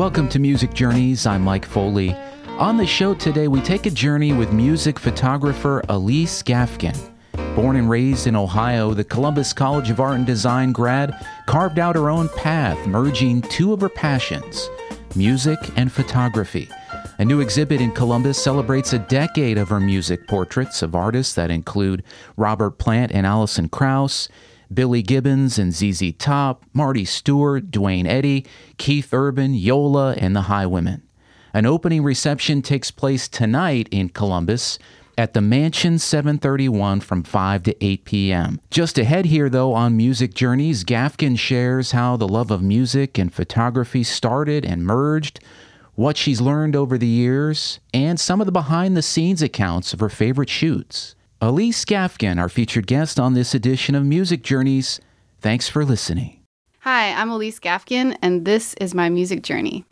Welcome to Music Journeys. I'm Mike Foley. On the show today, we take a journey with music photographer Elise Gafkin. Born and raised in Ohio, the Columbus College of Art and Design grad carved out her own path, merging two of her passions music and photography. A new exhibit in Columbus celebrates a decade of her music portraits of artists that include Robert Plant and Alison Krauss, Billy Gibbons and ZZ Top, Marty Stuart, Duane Eddy, Keith Urban, Yola, and the Highwomen. An opening reception takes place tonight in Columbus at the Mansion 731 from 5 to 8 p.m. Just ahead here, though, on Music Journeys, Gafkin shares how the love of music and photography started and merged, what she's learned over the years, and some of the behind the scenes accounts of her favorite shoots. Elise Gafkin, our featured guest on this edition of Music Journeys. Thanks for listening. Hi, I'm Elise Gafkin, and this is my music journey.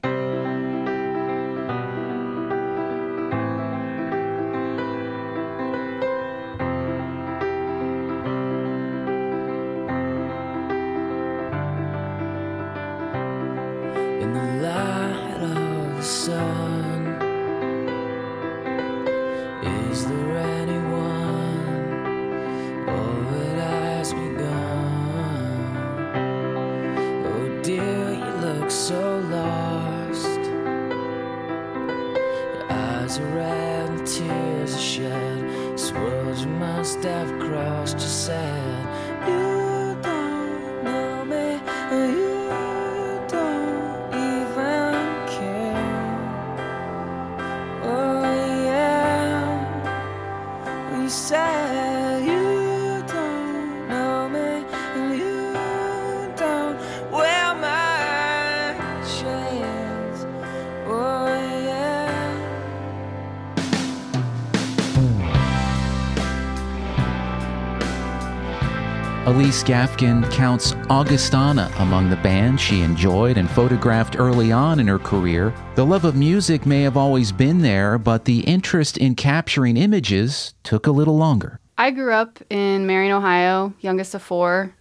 Elise Gafkin counts Augustana among the bands she enjoyed and photographed early on in her career. The love of music may have always been there, but the interest in capturing images took a little longer. I grew up in Marion, Ohio, youngest of four,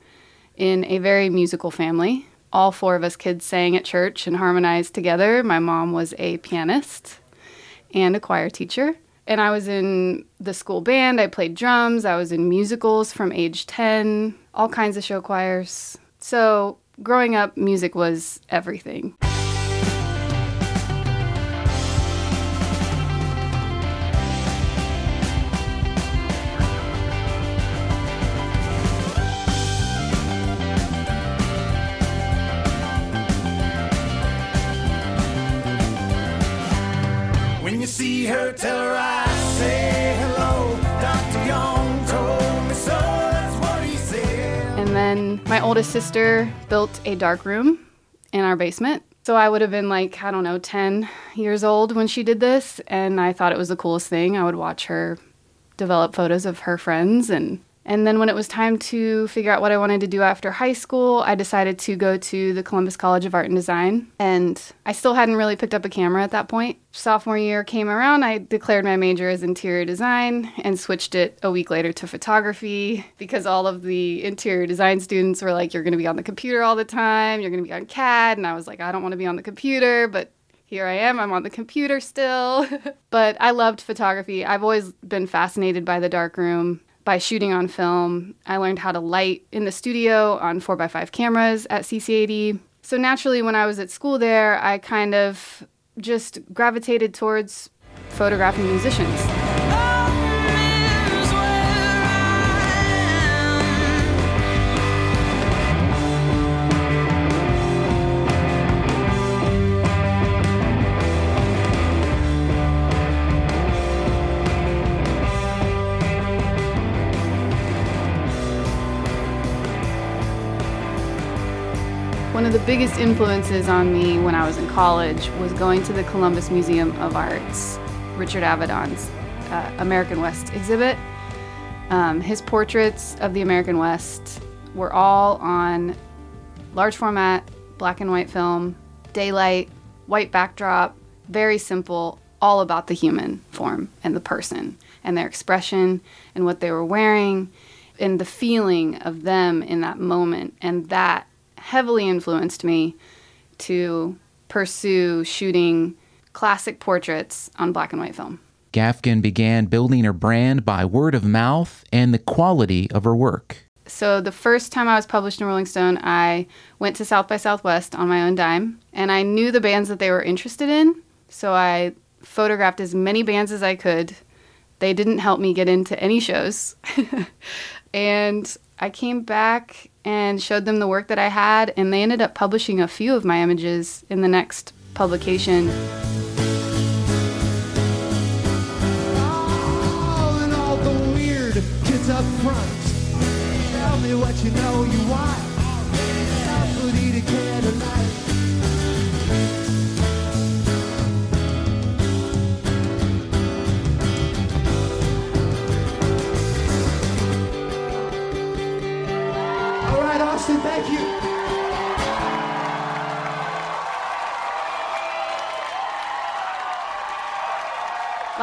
in a very musical family. All four of us kids sang at church and harmonized together. My mom was a pianist and a choir teacher. And I was in the school band. I played drums. I was in musicals from age 10, all kinds of show choirs. So growing up, music was everything. When you see her, tell her I my oldest sister built a dark room in our basement. So I would have been like, I don't know, 10 years old when she did this. And I thought it was the coolest thing. I would watch her develop photos of her friends. And, and then when it was time to figure out what I wanted to do after high school, I decided to go to the Columbus College of Art and Design. And I still hadn't really picked up a camera at that point. Sophomore year came around, I declared my major as interior design and switched it a week later to photography because all of the interior design students were like, You're going to be on the computer all the time, you're going to be on CAD. And I was like, I don't want to be on the computer, but here I am, I'm on the computer still. but I loved photography. I've always been fascinated by the darkroom, by shooting on film. I learned how to light in the studio on 4x5 cameras at CCAD. So naturally, when I was at school there, I kind of just gravitated towards photographing musicians. Biggest influences on me when I was in college was going to the Columbus Museum of Art's Richard Avedon's uh, American West exhibit. Um, his portraits of the American West were all on large format, black and white film, daylight, white backdrop, very simple, all about the human form and the person and their expression and what they were wearing and the feeling of them in that moment. And that heavily influenced me to pursue shooting classic portraits on black and white film. Gafkin began building her brand by word of mouth and the quality of her work. So the first time I was published in Rolling Stone, I went to South by Southwest on my own dime, and I knew the bands that they were interested in. So I photographed as many bands as I could. They didn't help me get into any shows. and I came back and showed them the work that I had, and they ended up publishing a few of my images in the next publication. Up front. Tell me what you know you want.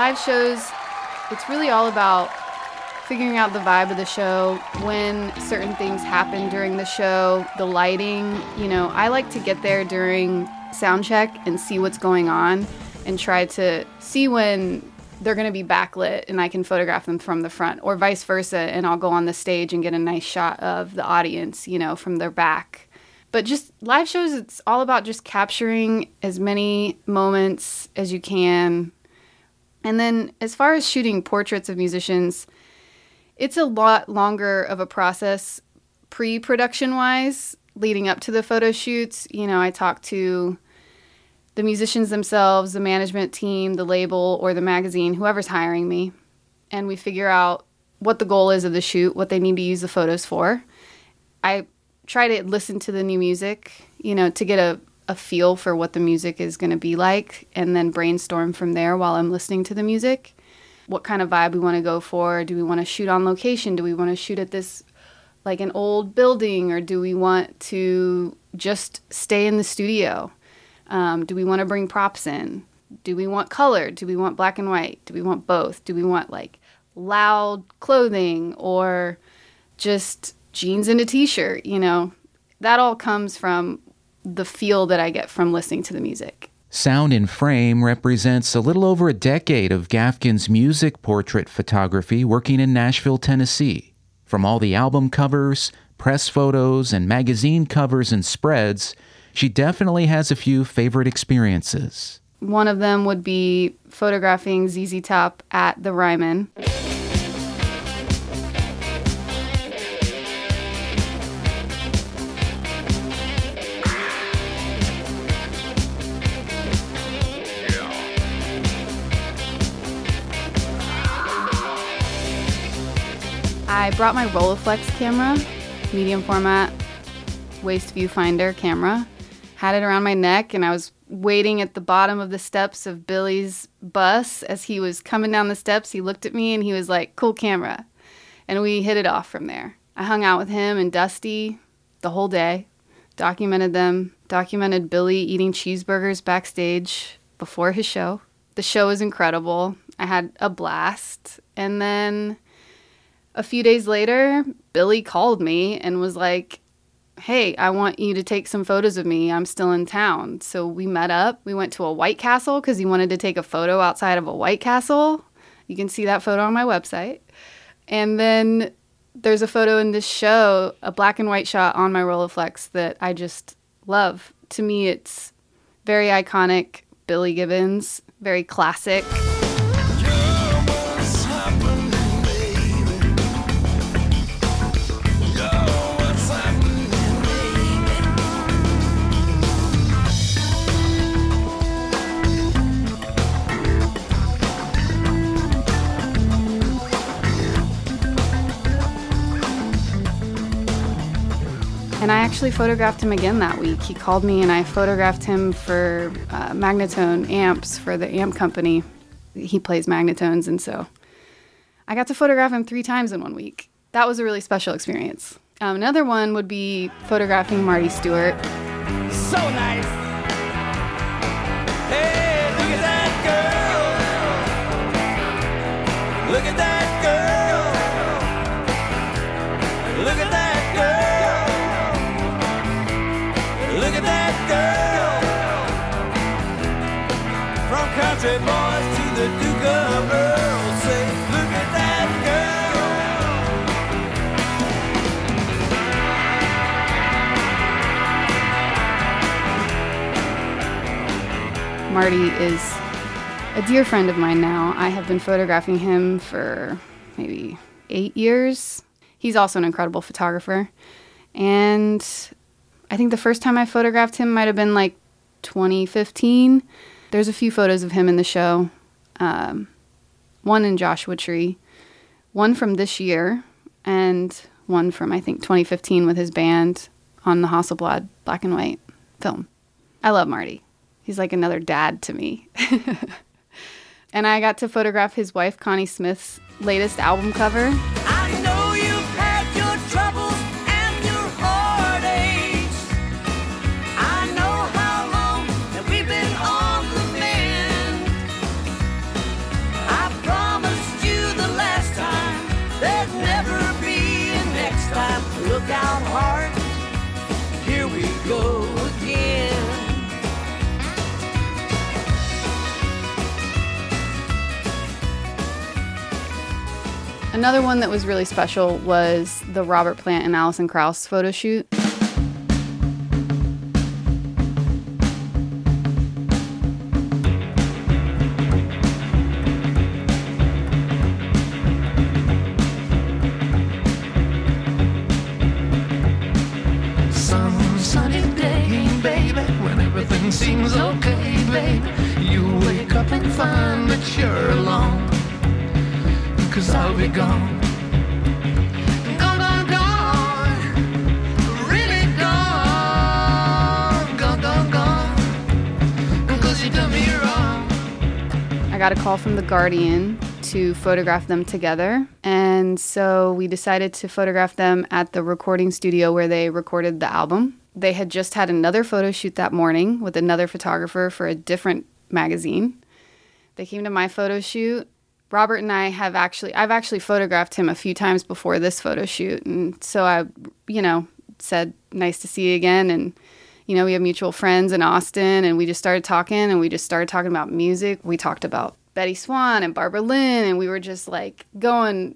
Live shows it's really all about figuring out the vibe of the show when certain things happen during the show the lighting you know i like to get there during sound check and see what's going on and try to see when they're going to be backlit and i can photograph them from the front or vice versa and i'll go on the stage and get a nice shot of the audience you know from their back. But just live shows it's all about just capturing as many moments as you can and then, as far as shooting portraits of musicians, it's a lot longer of a process pre production wise, leading up to the photo shoots. You know, I talk to the musicians themselves, the management team, the label, or the magazine, whoever's hiring me, and we figure out what the goal is of the shoot, what they need to use the photos for. I try to listen to the new music, you know, to get a a feel for what the music is going to be like and then brainstorm from there while I'm listening to the music. What kind of vibe we want to go for? Do we want to shoot on location? Do we want to shoot at this like an old building or do we want to just stay in the studio? Um, do we want to bring props in? Do we want color? Do we want black and white? Do we want both? Do we want like loud clothing or just jeans and a t shirt? You know, that all comes from the feel that I get from listening to the music. Sound in Frame represents a little over a decade of Gafkin's music portrait photography working in Nashville, Tennessee. From all the album covers, press photos, and magazine covers and spreads, she definitely has a few favorite experiences. One of them would be photographing ZZ Top at the Ryman. I brought my Rolleiflex camera, medium format waist viewfinder camera, had it around my neck, and I was waiting at the bottom of the steps of Billy's bus as he was coming down the steps. He looked at me and he was like, "Cool camera," and we hit it off from there. I hung out with him and Dusty the whole day, documented them, documented Billy eating cheeseburgers backstage before his show. The show was incredible. I had a blast, and then a few days later, Billy called me and was like, Hey, I want you to take some photos of me. I'm still in town. So we met up. We went to a White Castle because he wanted to take a photo outside of a White Castle. You can see that photo on my website. And then there's a photo in this show, a black and white shot on my Rolleiflex that I just love. To me, it's very iconic. Billy Gibbons, very classic. Actually photographed him again that week. He called me and I photographed him for uh, Magnatone amps for the amp company. He plays Magnatones, and so I got to photograph him three times in one week. That was a really special experience. Um, another one would be photographing Marty Stuart. So nice. Hey, look at that girl. Look at that Marty is a dear friend of mine now. I have been photographing him for maybe eight years. He's also an incredible photographer. And I think the first time I photographed him might have been like 2015. There's a few photos of him in the show. Um, one in Joshua Tree, one from this year, and one from I think 2015 with his band on the Hasselblad black and white film. I love Marty. He's like another dad to me. and I got to photograph his wife, Connie Smith's latest album cover. Another one that was really special was the Robert Plant and Alison Krauss photo shoot. Be gone. I got a call from The Guardian to photograph them together. And so we decided to photograph them at the recording studio where they recorded the album. They had just had another photo shoot that morning with another photographer for a different magazine. They came to my photo shoot. Robert and I have actually, I've actually photographed him a few times before this photo shoot. And so I, you know, said, nice to see you again. And, you know, we have mutual friends in Austin and we just started talking and we just started talking about music. We talked about Betty Swann and Barbara Lynn and we were just like going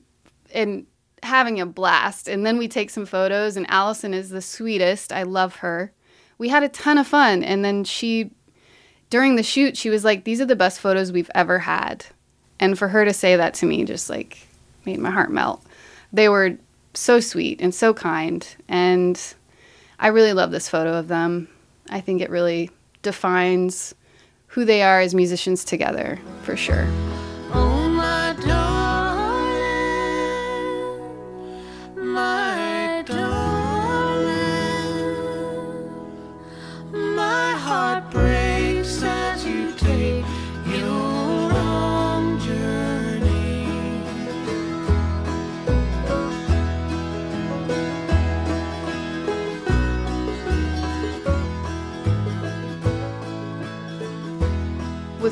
and having a blast. And then we take some photos and Alison is the sweetest. I love her. We had a ton of fun. And then she, during the shoot, she was like, these are the best photos we've ever had. And for her to say that to me just like made my heart melt. They were so sweet and so kind. And I really love this photo of them. I think it really defines who they are as musicians together, for sure.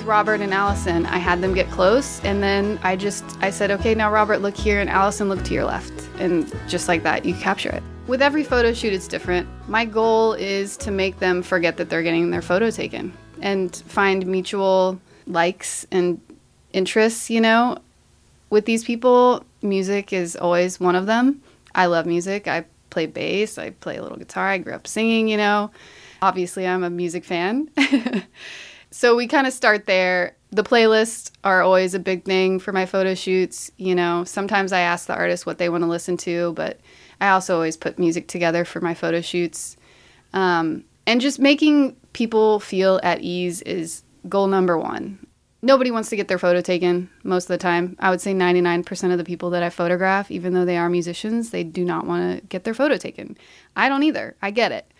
Robert and Alison, I had them get close, and then I just I said, okay, now Robert, look here, and Alison, look to your left, and just like that, you capture it. With every photo shoot, it's different. My goal is to make them forget that they're getting their photo taken and find mutual likes and interests. You know, with these people, music is always one of them. I love music. I play bass. I play a little guitar. I grew up singing. You know, obviously, I'm a music fan. so we kind of start there. The playlists are always a big thing for my photo shoots. You know, sometimes I ask the artist what they want to listen to, but I also always put music together for my photo shoots. Um, and just making people feel at ease is goal number one. Nobody wants to get their photo taken most of the time. I would say 99% of the people that I photograph, even though they are musicians, they do not want to get their photo taken. I don't either. I get it.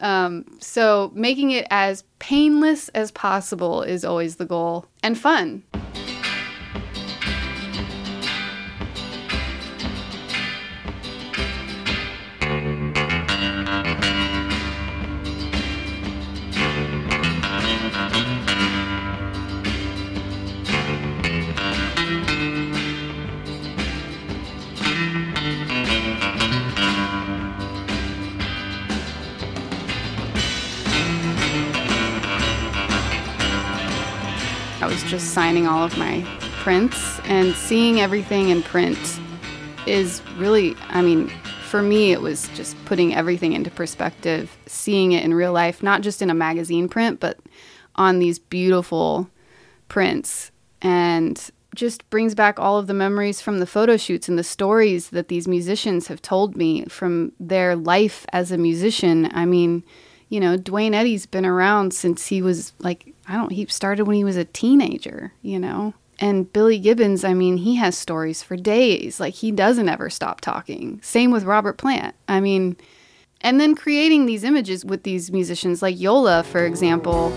Um, so making it as painless as possible is always the goal and fun. Just signing all of my prints and seeing everything in print is really, I mean, for me, it was just putting everything into perspective, seeing it in real life, not just in a magazine print, but on these beautiful prints. And just brings back all of the memories from the photo shoots and the stories that these musicians have told me from their life as a musician. I mean, you know, Duane Eddy's been around since he was like, I don't, he started when he was a teenager, you know? And Billy Gibbons, I mean, he has stories for days. Like, he doesn't ever stop talking. Same with Robert Plant. I mean, and then creating these images with these musicians, like Yola, for example.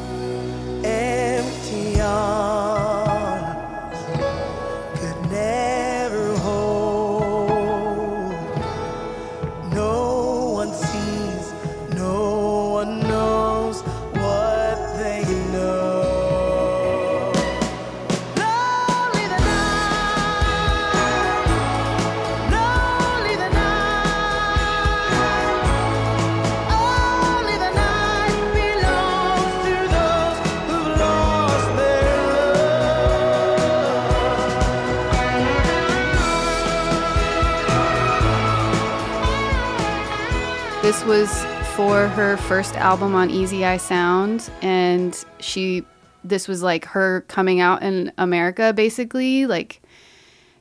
For her first album on Easy Eye Sound, and she, this was like her coming out in America, basically. Like,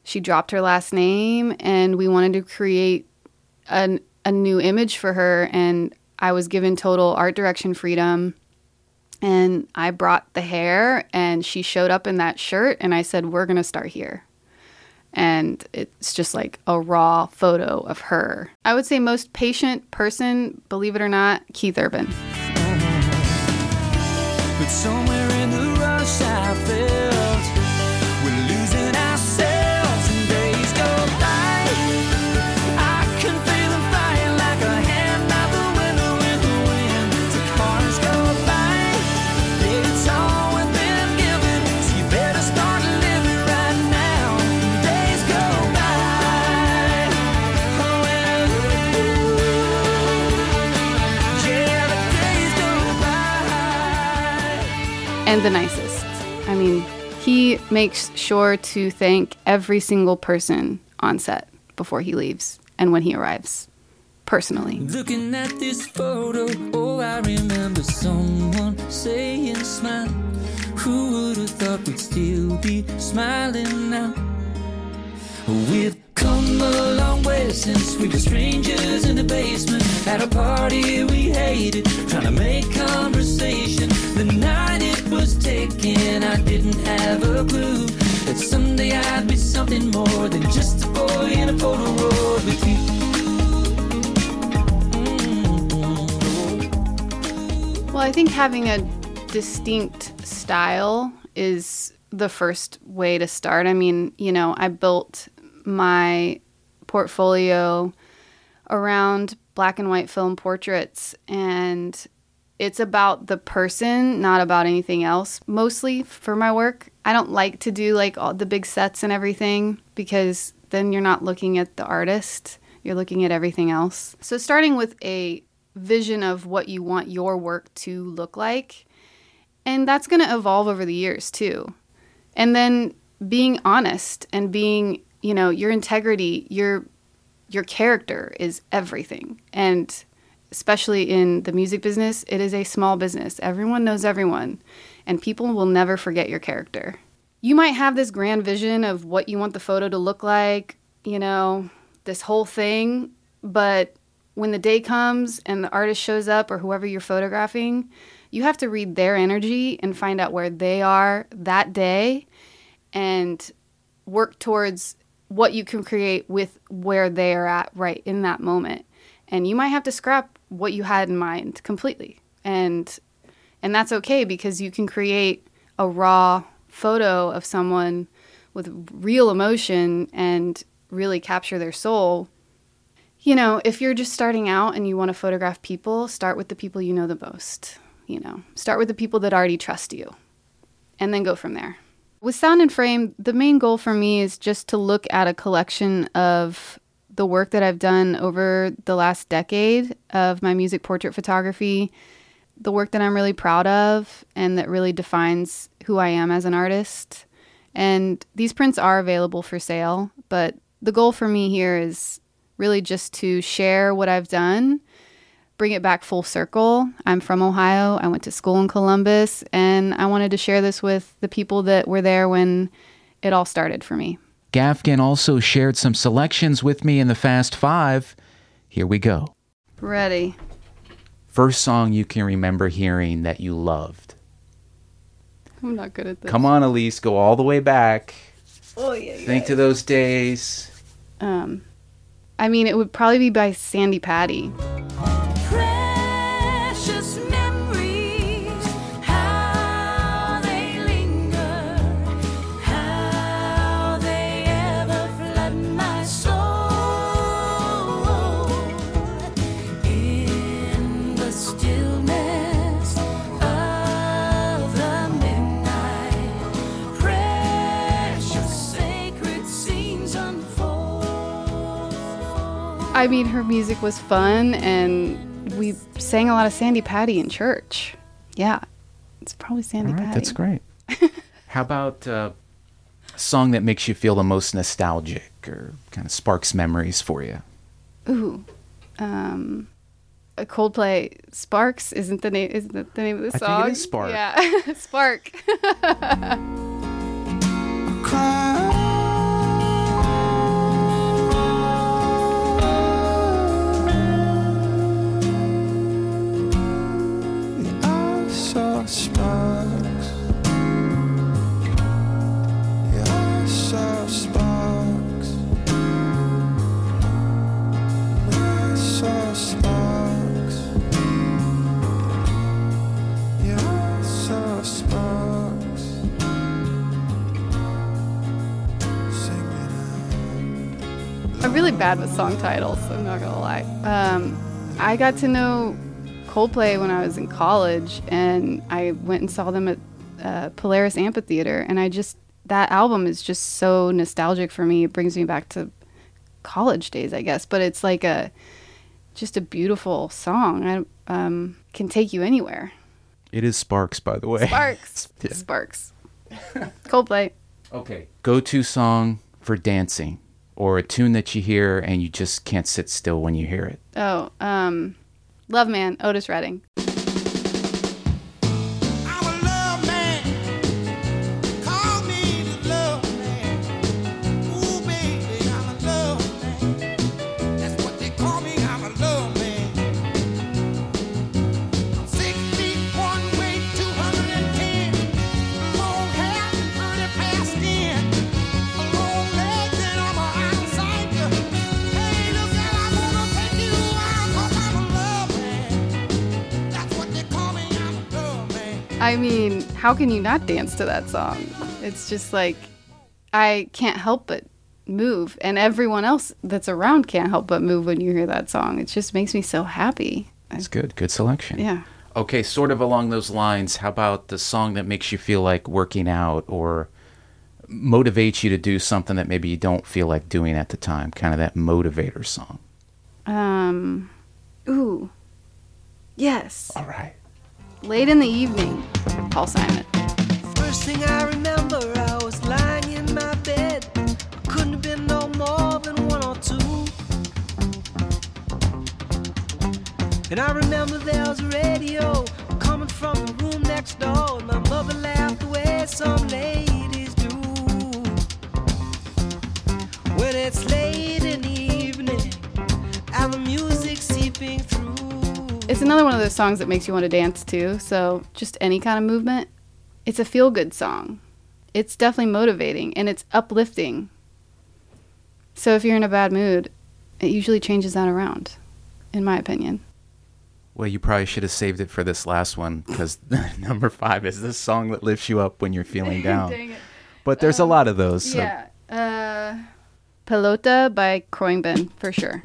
she dropped her last name, and we wanted to create an, a new image for her, and I was given total art direction freedom. And I brought the hair, and she showed up in that shirt, and I said, We're gonna start here and it's just like a raw photo of her. I would say most patient person, believe it or not, Keith Urban. And the nicest. I mean, he makes sure to thank every single person on set before he leaves and when he arrives, personally. Looking at this photo, oh, I remember someone saying, Smile. Who would have thought we'd still be smiling now? We've come a long way since we were strangers in the basement at a party we hated, trying to make conversation. The night it was taken, I didn't have a clue that someday I'd be something more than just a boy in a with you. Mm-hmm. Well, I think having a distinct style is the first way to start. I mean, you know, I built my portfolio around black and white film portraits and it's about the person, not about anything else. Mostly for my work, I don't like to do like all the big sets and everything because then you're not looking at the artist, you're looking at everything else. So starting with a vision of what you want your work to look like, and that's going to evolve over the years too. And then being honest and being, you know, your integrity, your your character is everything. And especially in the music business, it is a small business. Everyone knows everyone, and people will never forget your character. You might have this grand vision of what you want the photo to look like, you know, this whole thing, but when the day comes and the artist shows up or whoever you're photographing, you have to read their energy and find out where they are that day and work towards what you can create with where they are at right in that moment. And you might have to scrap what you had in mind completely. And and that's okay because you can create a raw photo of someone with real emotion and really capture their soul. You know, if you're just starting out and you want to photograph people, start with the people you know the most. You know, start with the people that already trust you and then go from there. With Sound and Frame, the main goal for me is just to look at a collection of the work that I've done over the last decade of my music portrait photography the work that I'm really proud of and that really defines who I am as an artist. And these prints are available for sale, but the goal for me here is really just to share what I've done, bring it back full circle. I'm from Ohio. I went to school in Columbus, and I wanted to share this with the people that were there when it all started for me. Gafkin also shared some selections with me in the Fast Five. Here we go. Ready. First song you can remember hearing that you loved. I'm not good at this. Come on, Elise, go all the way back. Oh, yeah, Think to those days. Um, I mean, it would probably be by Sandi Patty. I mean, her music was fun, and we sang a lot of Sandi Patty in church. Yeah, it's probably Sandi All right, Patty. that's great. How about uh, a song that makes you feel the most nostalgic or kind of sparks memories for you? Ooh, um, a Coldplay. Sparks isn't the name. Isn't that the name of the song? I think it song? is Spark. Yeah, Spark. bad with song titles. I'm not gonna lie. Um, I got to know Coldplay when I was in college, and I went and saw them at uh, Polaris Amphitheater, and I just that album is just so nostalgic for me. It brings me back to college days, I guess. But it's like a just a beautiful song. I um, can take you anywhere. It is Sparks, by the way. Sparks, Yeah. sparks. Coldplay. Okay. Go to song for dancing or a tune that you hear and you just can't sit still when you hear it. Oh, um, Love Man, Otis Redding. I mean, how can you not dance to that song? It's just like I can't help but move, and everyone else that's around can't help but move when you hear that song. It just makes me so happy. That's good. Good selection. Yeah. Okay, sort of along those lines, how about the song that makes you feel like working out or motivates you to do something that maybe you don't feel like doing at the time? Kind of that motivator song. Um, ooh, yes. All right. Late in the evening, Paul Simon. First thing I remember, I was lying in my bed. Couldn't have been no more than one or two. And I remember there was a radio coming from the room next door. And my mother laughed the way some It's another one of those songs that makes you want to dance too. So just any kind of movement. It's a feel good song. It's definitely motivating and it's uplifting. So if you're in a bad mood, it usually changes that around, in my opinion. Well, you probably should have saved it for this last one because number five is this song that lifts you up when you're feeling down. But there's a lot of those. So. Yeah. Uh, Pelota by Khruangbin, for sure.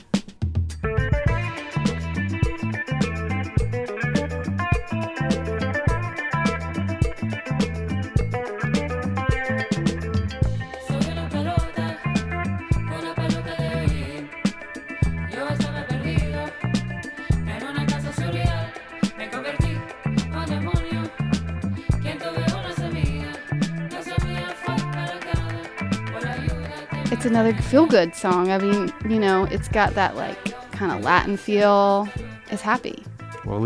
It's another feel good song. I mean, you know, it's got that like kind of Latin feel. It's happy. Well,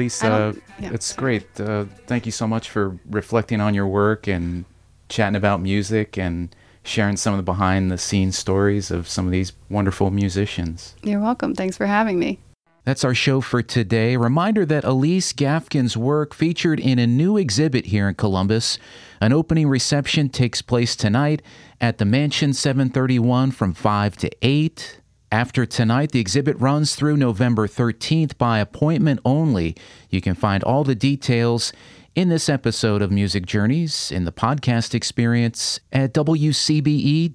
don't- yeah, it's great. Uh, thank you so much for reflecting on your work and chatting about music and sharing some of the behind the scenes stories of some of these wonderful musicians. You're welcome. Thanks for having me. That's our show for today. Reminder that Elise Gafkin's work featured in a new exhibit here in Columbus. An opening reception takes place tonight at the Mansion 731 from 5 to 8. After tonight, the exhibit runs through November 13th by appointment only. You can find all the details in this episode of Music Journeys in the podcast experience at wcbe.org.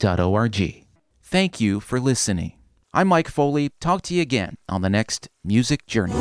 Thank you for listening. I'm Mike Foley. Talk to you again on the next Music Journey.